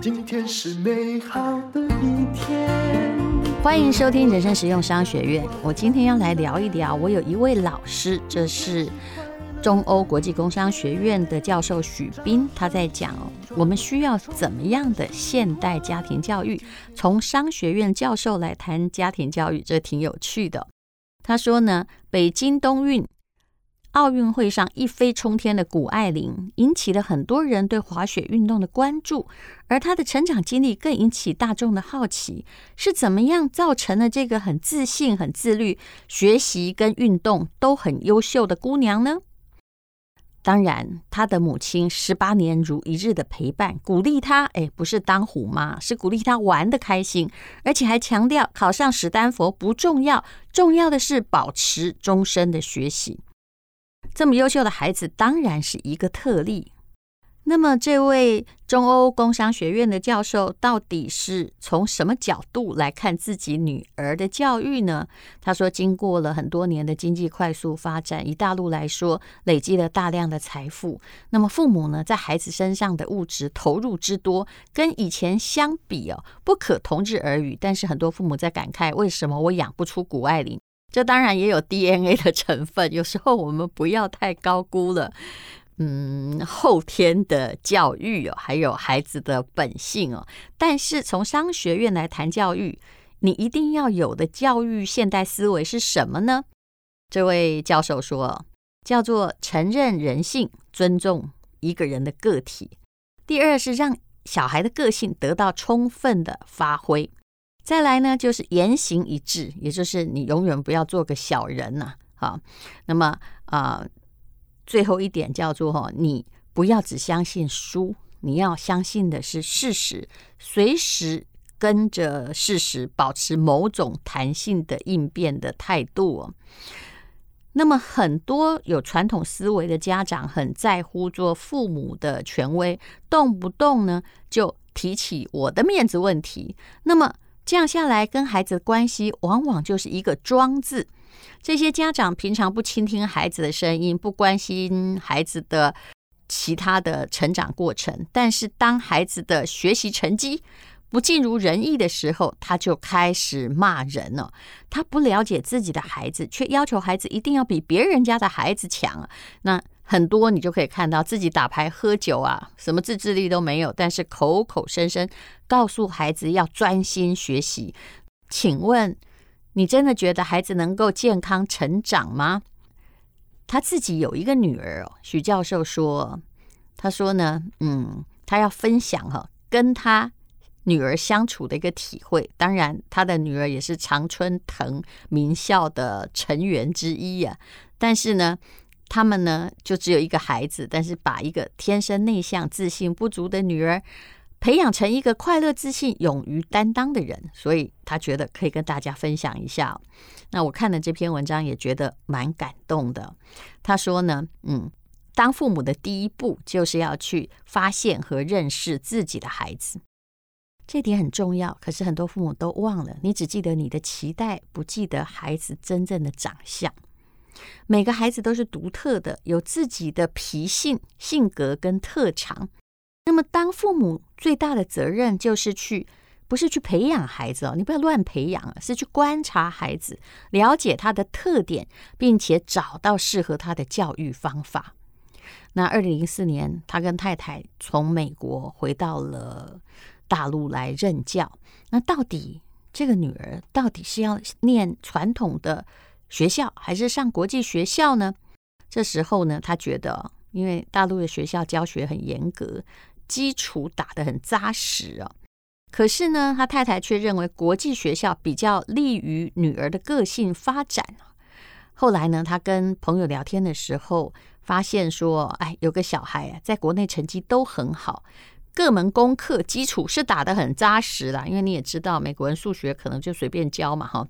今天是美好的一天。欢迎收听人生实用商学院。我今天要来聊一聊，我有一位老师，这是中欧国际工商学院的教授许斌，他在讲，我们需要怎么样的现代家庭教育？从商学院教授来谈家庭教育，这挺有趣的。他说呢，北京冬运。奥运会上一飞冲天的谷爱凌引起了很多人对滑雪运动的关注，而她的成长经历更引起大众的好奇，是怎么样造成了这个很自信、很自律、学习跟运动都很优秀的姑娘呢？当然，她的母亲十八年如一日的陪伴，鼓励她，哎，不是当虎妈，是鼓励她玩得开心，而且还强调考上史丹佛不重要，重要的是保持终身的学习。这么优秀的孩子当然是一个特例。那么，这位中欧工商学院的教授到底是从什么角度来看自己女儿的教育呢？他说，经过了很多年的经济快速发展，以大陆来说，累积了大量的财富。那么，父母呢，在孩子身上的物质投入之多，跟以前相比哦，不可同日而语。但是，很多父母在感慨，为什么我养不出谷爱凌？这当然也有 DNA 的成分，有时候我们不要太高估了，嗯，后天的教育哦，还有孩子的本性哦。但是从商学院来谈教育，你一定要有的教育现代思维是什么呢？这位教授说，叫做承认人性，尊重一个人的个体。第二是让小孩的个性得到充分的发挥。再来呢，就是言行一致，也就是你永远不要做个小人呐，好。那么啊、最后一点叫做哈，你不要只相信书，你要相信的是事实，随时跟着事实，保持某种弹性的应变的态度哦。那么很多有传统思维的家长很在乎做父母的权威，动不动呢就提起我的面子问题，那么。这样下来，跟孩子关系往往就是一个“装”字。这些家长平常不倾听孩子的声音，不关心孩子的其他的成长过程，但是当孩子的学习成绩不尽如人意的时候，他就开始骂人了。他不了解自己的孩子，却要求孩子一定要比别人家的孩子强。那很多你就可以看到自己打牌喝酒啊，什么自制力都没有，但是口口声声告诉孩子要专心学习。请问你真的觉得孩子能够健康成长吗？他自己有一个女儿哦，许教授说，他说呢，嗯，他要分享哈，跟他女儿相处的一个体会。当然，他的女儿也是常春藤名校的成员之一呀，但是呢。他们呢，就只有一个孩子，但是把一个天生内向、自信不足的女儿培养成一个快乐、自信、勇于担当的人，所以他觉得可以跟大家分享一下。那我看了这篇文章，也觉得蛮感动的。他说呢，嗯，当父母的第一步就是要去发现和认识自己的孩子，这点很重要。可是很多父母都忘了，你只记得你的期待，不记得孩子真正的长相。每个孩子都是独特的，有自己的脾性、性格跟特长。那么，当父母最大的责任就是去，不是去培养孩子哦，你不要乱培养，是去观察孩子，了解他的特点，并且找到适合他的教育方法。那二零零四年，他跟太太从美国回到了大陆来任教。那到底这个女儿到底是要念传统的学校还是上国际学校呢？这时候呢，他觉得，因为大陆的学校教学很严格，基础打得很扎实啊。可是呢，他太太却认为国际学校比较利于女儿的个性发展。后来呢，他跟朋友聊天的时候，发现说，哎，有个小孩啊，在国内成绩都很好。各门功课基础是打得很扎实啦，因为你也知道，美国人数学可能就随便教嘛，哈。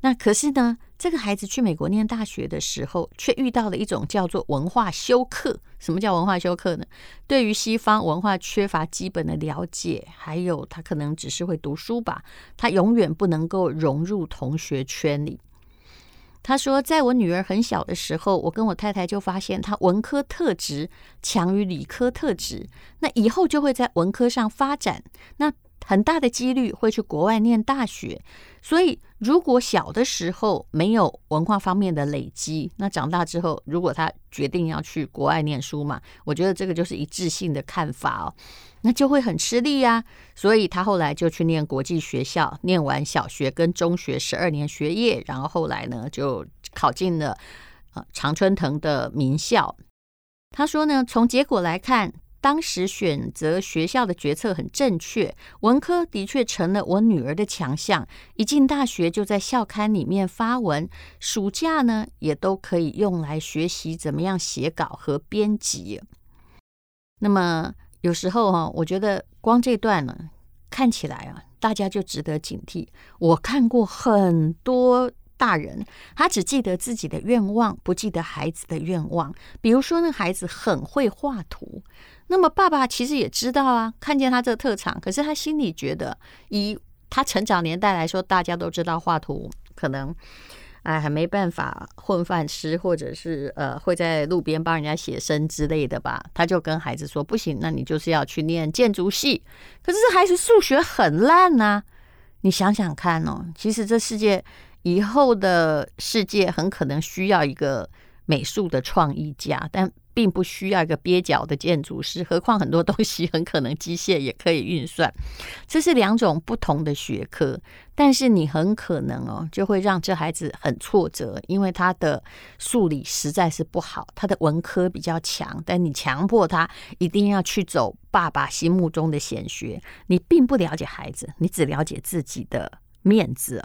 那可是呢，这个孩子去美国念大学的时候，却遇到了一种叫做文化休克。什么叫文化休克呢？对于西方文化缺乏基本的了解，还有他可能只是会读书吧，他永远不能够融入同学圈里。他说，在我女儿很小的时候，我跟我太太就发现她文科特质强于理科特质，那以后就会在文科上发展，那很大的几率会去国外念大学。所以，如果小的时候没有文化方面的累积，那长大之后，如果他决定要去国外念书嘛，我觉得这个就是一致性的看法哦，那就会很吃力呀。所以他后来就去念国际学校，念完小学跟中学十二年学业，然后后来呢就考进了呃常春藤的名校。他说呢，从结果来看。当时选择学校的决策很正确，文科的确成了我女儿的强项。一进大学就在校刊里面发文，暑假呢也都可以用来学习怎么样写稿和编辑。那么有时候哈，我觉得光这段呢，看起来啊，大家就值得警惕。我看过很多。大人他只记得自己的愿望，不记得孩子的愿望。比如说，那孩子很会画图，那么爸爸其实也知道啊，看见他这特长，可是他心里觉得，以他成长年代来说，大家都知道画图可能，哎，还没办法混饭吃，或者是呃，会在路边帮人家写生之类的吧。他就跟孩子说：“不行，那你就是要去念建筑系。”可是这孩子数学很烂呐，你想想看哦，其实这世界。以后的世界很可能需要一个美术的创意家，但并不需要一个蹩脚的建筑师。何况很多东西很可能机械也可以运算，这是两种不同的学科。但是你很可能哦，就会让这孩子很挫折，因为他的数理实在是不好，他的文科比较强。但你强迫他一定要去走爸爸心目中的显学，你并不了解孩子，你只了解自己的面子。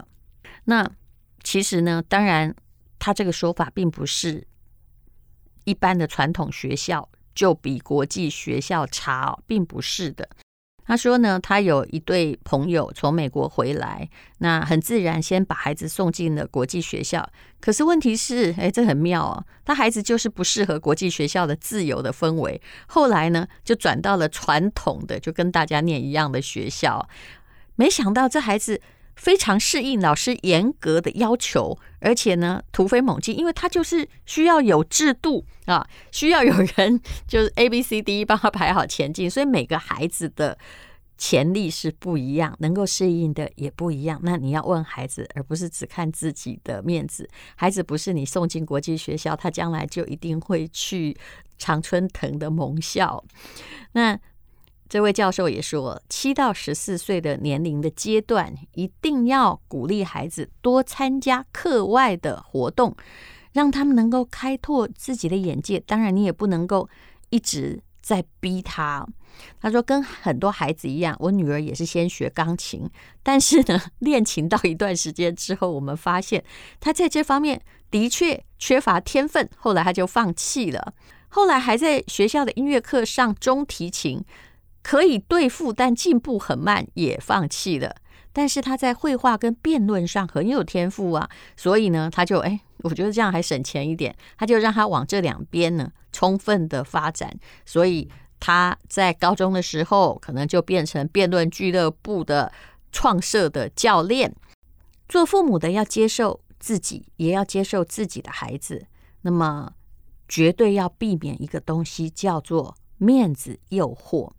那。其实呢，当然，他这个说法并不是一般的传统学校就比国际学校差哦，并不是的。他说呢，他有一对朋友从美国回来，那很自然先把孩子送进了国际学校。可是问题是，哎，这很妙哦，他孩子就是不适合国际学校的自由的氛围。后来呢，就转到了传统的，就跟大家念一样的学校。没想到这孩子。非常适应老师严格的要求，而且呢突飞猛进，因为他就是需要有制度啊，需要有人就是 A B C D 帮他排好前进，所以每个孩子的潜力是不一样，能够适应的也不一样。那你要问孩子，而不是只看自己的面子。孩子不是你送进国际学校，他将来就一定会去常春藤的盟校。那。这位教授也说，七到十四岁的年龄的阶段，一定要鼓励孩子多参加课外的活动，让他们能够开拓自己的眼界。当然，你也不能够一直在逼他。他说，跟很多孩子一样，我女儿也是先学钢琴，但是呢，练琴到一段时间之后，我们发现她在这方面的确缺乏天分，后来她就放弃了。后来还在学校的音乐课上中提琴。可以对付，但进步很慢，也放弃了。但是他在绘画跟辩论上很有天赋啊，所以呢，他就哎，我觉得这样还省钱一点，他就让他往这两边呢充分的发展。所以他在高中的时候，可能就变成辩论俱乐部的创设的教练。做父母的要接受自己，也要接受自己的孩子。那么，绝对要避免一个东西，叫做面子诱惑。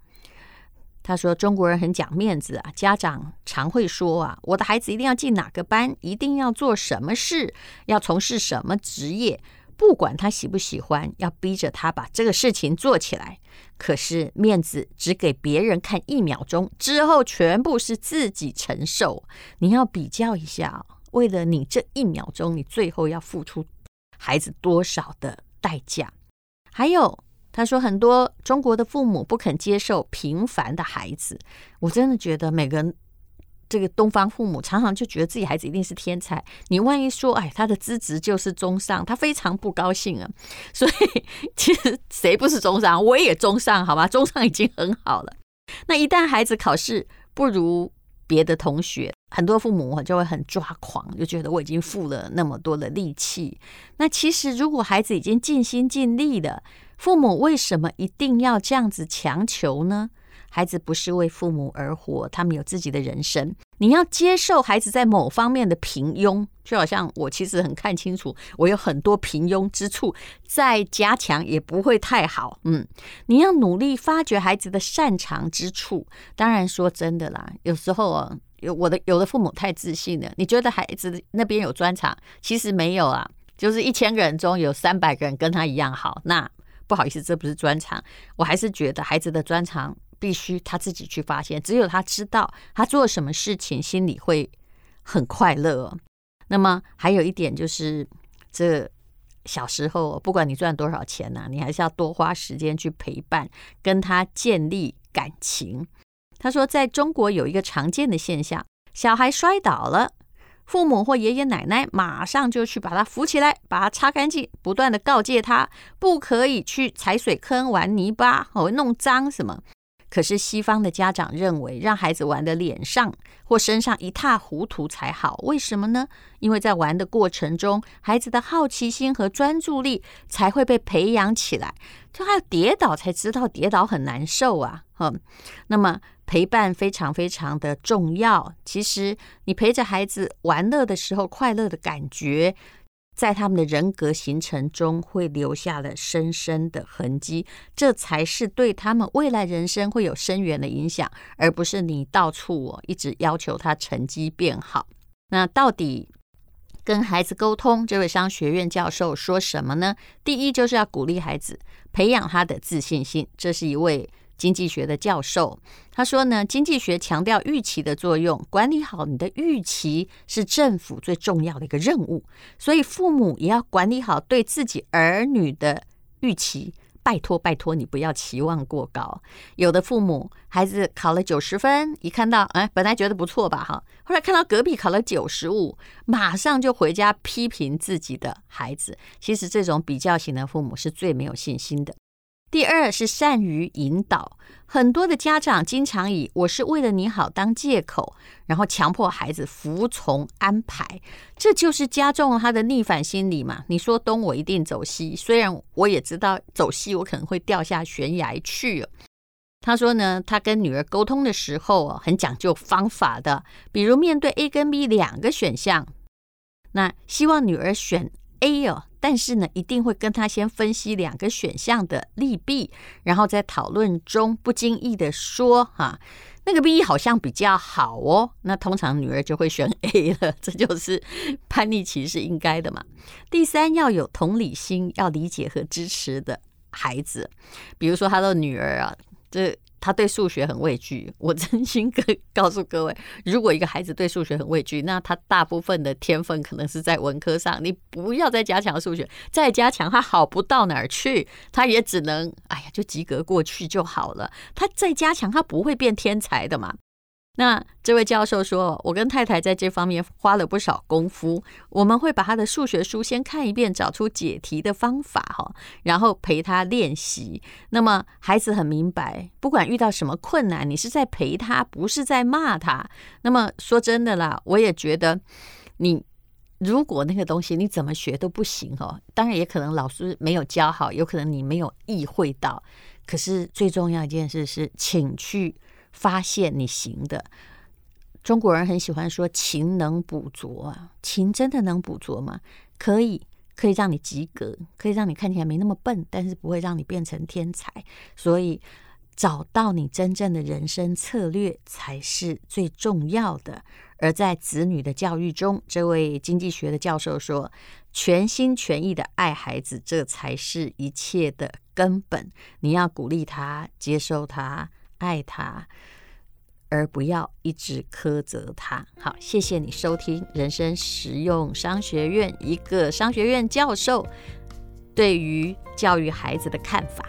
他说：“中国人很讲面子啊，家长常会说啊，我的孩子一定要进哪个班，一定要做什么事，要从事什么职业，不管他喜不喜欢，要逼着他把这个事情做起来。可是面子只给别人看一秒钟，之后全部是自己承受。你要比较一下，为了你这一秒钟，你最后要付出孩子多少的代价？还有。”他说：“很多中国的父母不肯接受平凡的孩子，我真的觉得每个人这个东方父母常常就觉得自己孩子一定是天才。你万一说，哎，他的资质就是中上，他非常不高兴啊。所以其实谁不是中上？我也中上，好吧？中上已经很好了。那一旦孩子考试不如别的同学，很多父母就会很抓狂，就觉得我已经付了那么多的力气。那其实如果孩子已经尽心尽力了。”父母为什么一定要这样子强求呢？孩子不是为父母而活，他们有自己的人生。你要接受孩子在某方面的平庸，就好像我其实很看清楚，我有很多平庸之处，再加强也不会太好。嗯，你要努力发掘孩子的擅长之处。当然说真的啦，有时候啊，有我的有的父母太自信了，你觉得孩子那边有专长，其实没有啊，就是一千个人中有三百个人跟他一样好。那不好意思，这不是专长。我还是觉得孩子的专长必须他自己去发现，只有他知道他做什么事情，心里会很快乐。那么还有一点就是，这小时候不管你赚多少钱呐、你还是要多花时间去陪伴，跟他建立感情。他说，在中国有一个常见的现象，小孩摔倒了，父母或爷爷奶奶马上就去把他扶起来，把他擦干净，不断地告诫他不可以去踩水坑、玩泥巴哦，弄脏什么。可是西方的家长认为，让孩子玩的脸上或身上一塌糊涂才好。为什么呢？因为在玩的过程中，孩子的好奇心和专注力才会被培养起来。就还要跌倒才知道跌倒很难受啊！嗯，那么陪伴非常非常的重要。其实你陪着孩子玩乐的时候，快乐的感觉。在他们的人格形成中，会留下了深深的痕迹，这才是对他们未来人生会有深远的影响，而不是你到处我一直要求他成绩变好。那到底跟孩子沟通，这位商学院教授说什么呢？第一，就是要鼓励孩子，培养他的自信心。这是一位。经济学的教授他说呢，经济学强调预期的作用，管理好你的预期是政府最重要的一个任务，所以父母也要管理好对自己儿女的预期。拜托拜托，你不要期望过高。有的父母孩子考了九十分，一看到哎，本来觉得不错吧哈，后来看到隔壁考了九十五，马上就回家批评自己的孩子。其实这种比较型的父母是最没有信心的。第二是善于引导，很多的家长经常以“我是为了你好”当借口，然后强迫孩子服从安排，这就是加重了他的逆反心理嘛。你说东，我一定走西，虽然我也知道走西我可能会掉下悬崖去。他说呢，他跟女儿沟通的时候很讲究方法的，比如面对 A 跟 B 两个选项，那希望女儿选 A 哦。但是呢，一定会跟他先分析两个选项的利弊，然后在讨论中不经意的说：“哈，那个 B 好像比较好哦。”那通常女儿就会选 A 了，这就是叛逆期是应该的嘛。第三，要有同理心，要理解和支持的孩子，比如说他的女儿啊，这。他对数学很畏惧，我真心跟告诉各位，如果一个孩子对数学很畏惧，那他大部分的天分可能是在文科上。你不要再加强数学，再加强他好不到哪儿去，他也只能哎呀，就及格过去就好了。他再加强，他不会变天才的嘛。那这位教授说，我跟太太在这方面花了不少功夫。我们会把他的数学书先看一遍，找出解题的方法哈，然后陪他练习。那么孩子很明白，不管遇到什么困难，你是在陪他，不是在骂他。那么说真的啦，我也觉得，你如果那个东西你怎么学都不行哦。当然也可能老师没有教好，有可能你没有意会到。可是最重要一件事是，请去。发现你行的，中国人很喜欢说“勤能补拙”啊，勤真的能补拙吗？可以，可以让你及格，可以让你看起来没那么笨，但是不会让你变成天才。所以，找到你真正的人生策略才是最重要的。而在子女的教育中，这位经济学的教授说：“全心全意的爱孩子，这才是一切的根本。你要鼓励他，接受他。”爱他，而不要一直苛责他。好，谢谢你收听人生实用商学院，一个商学院教授对于教育孩子的看法。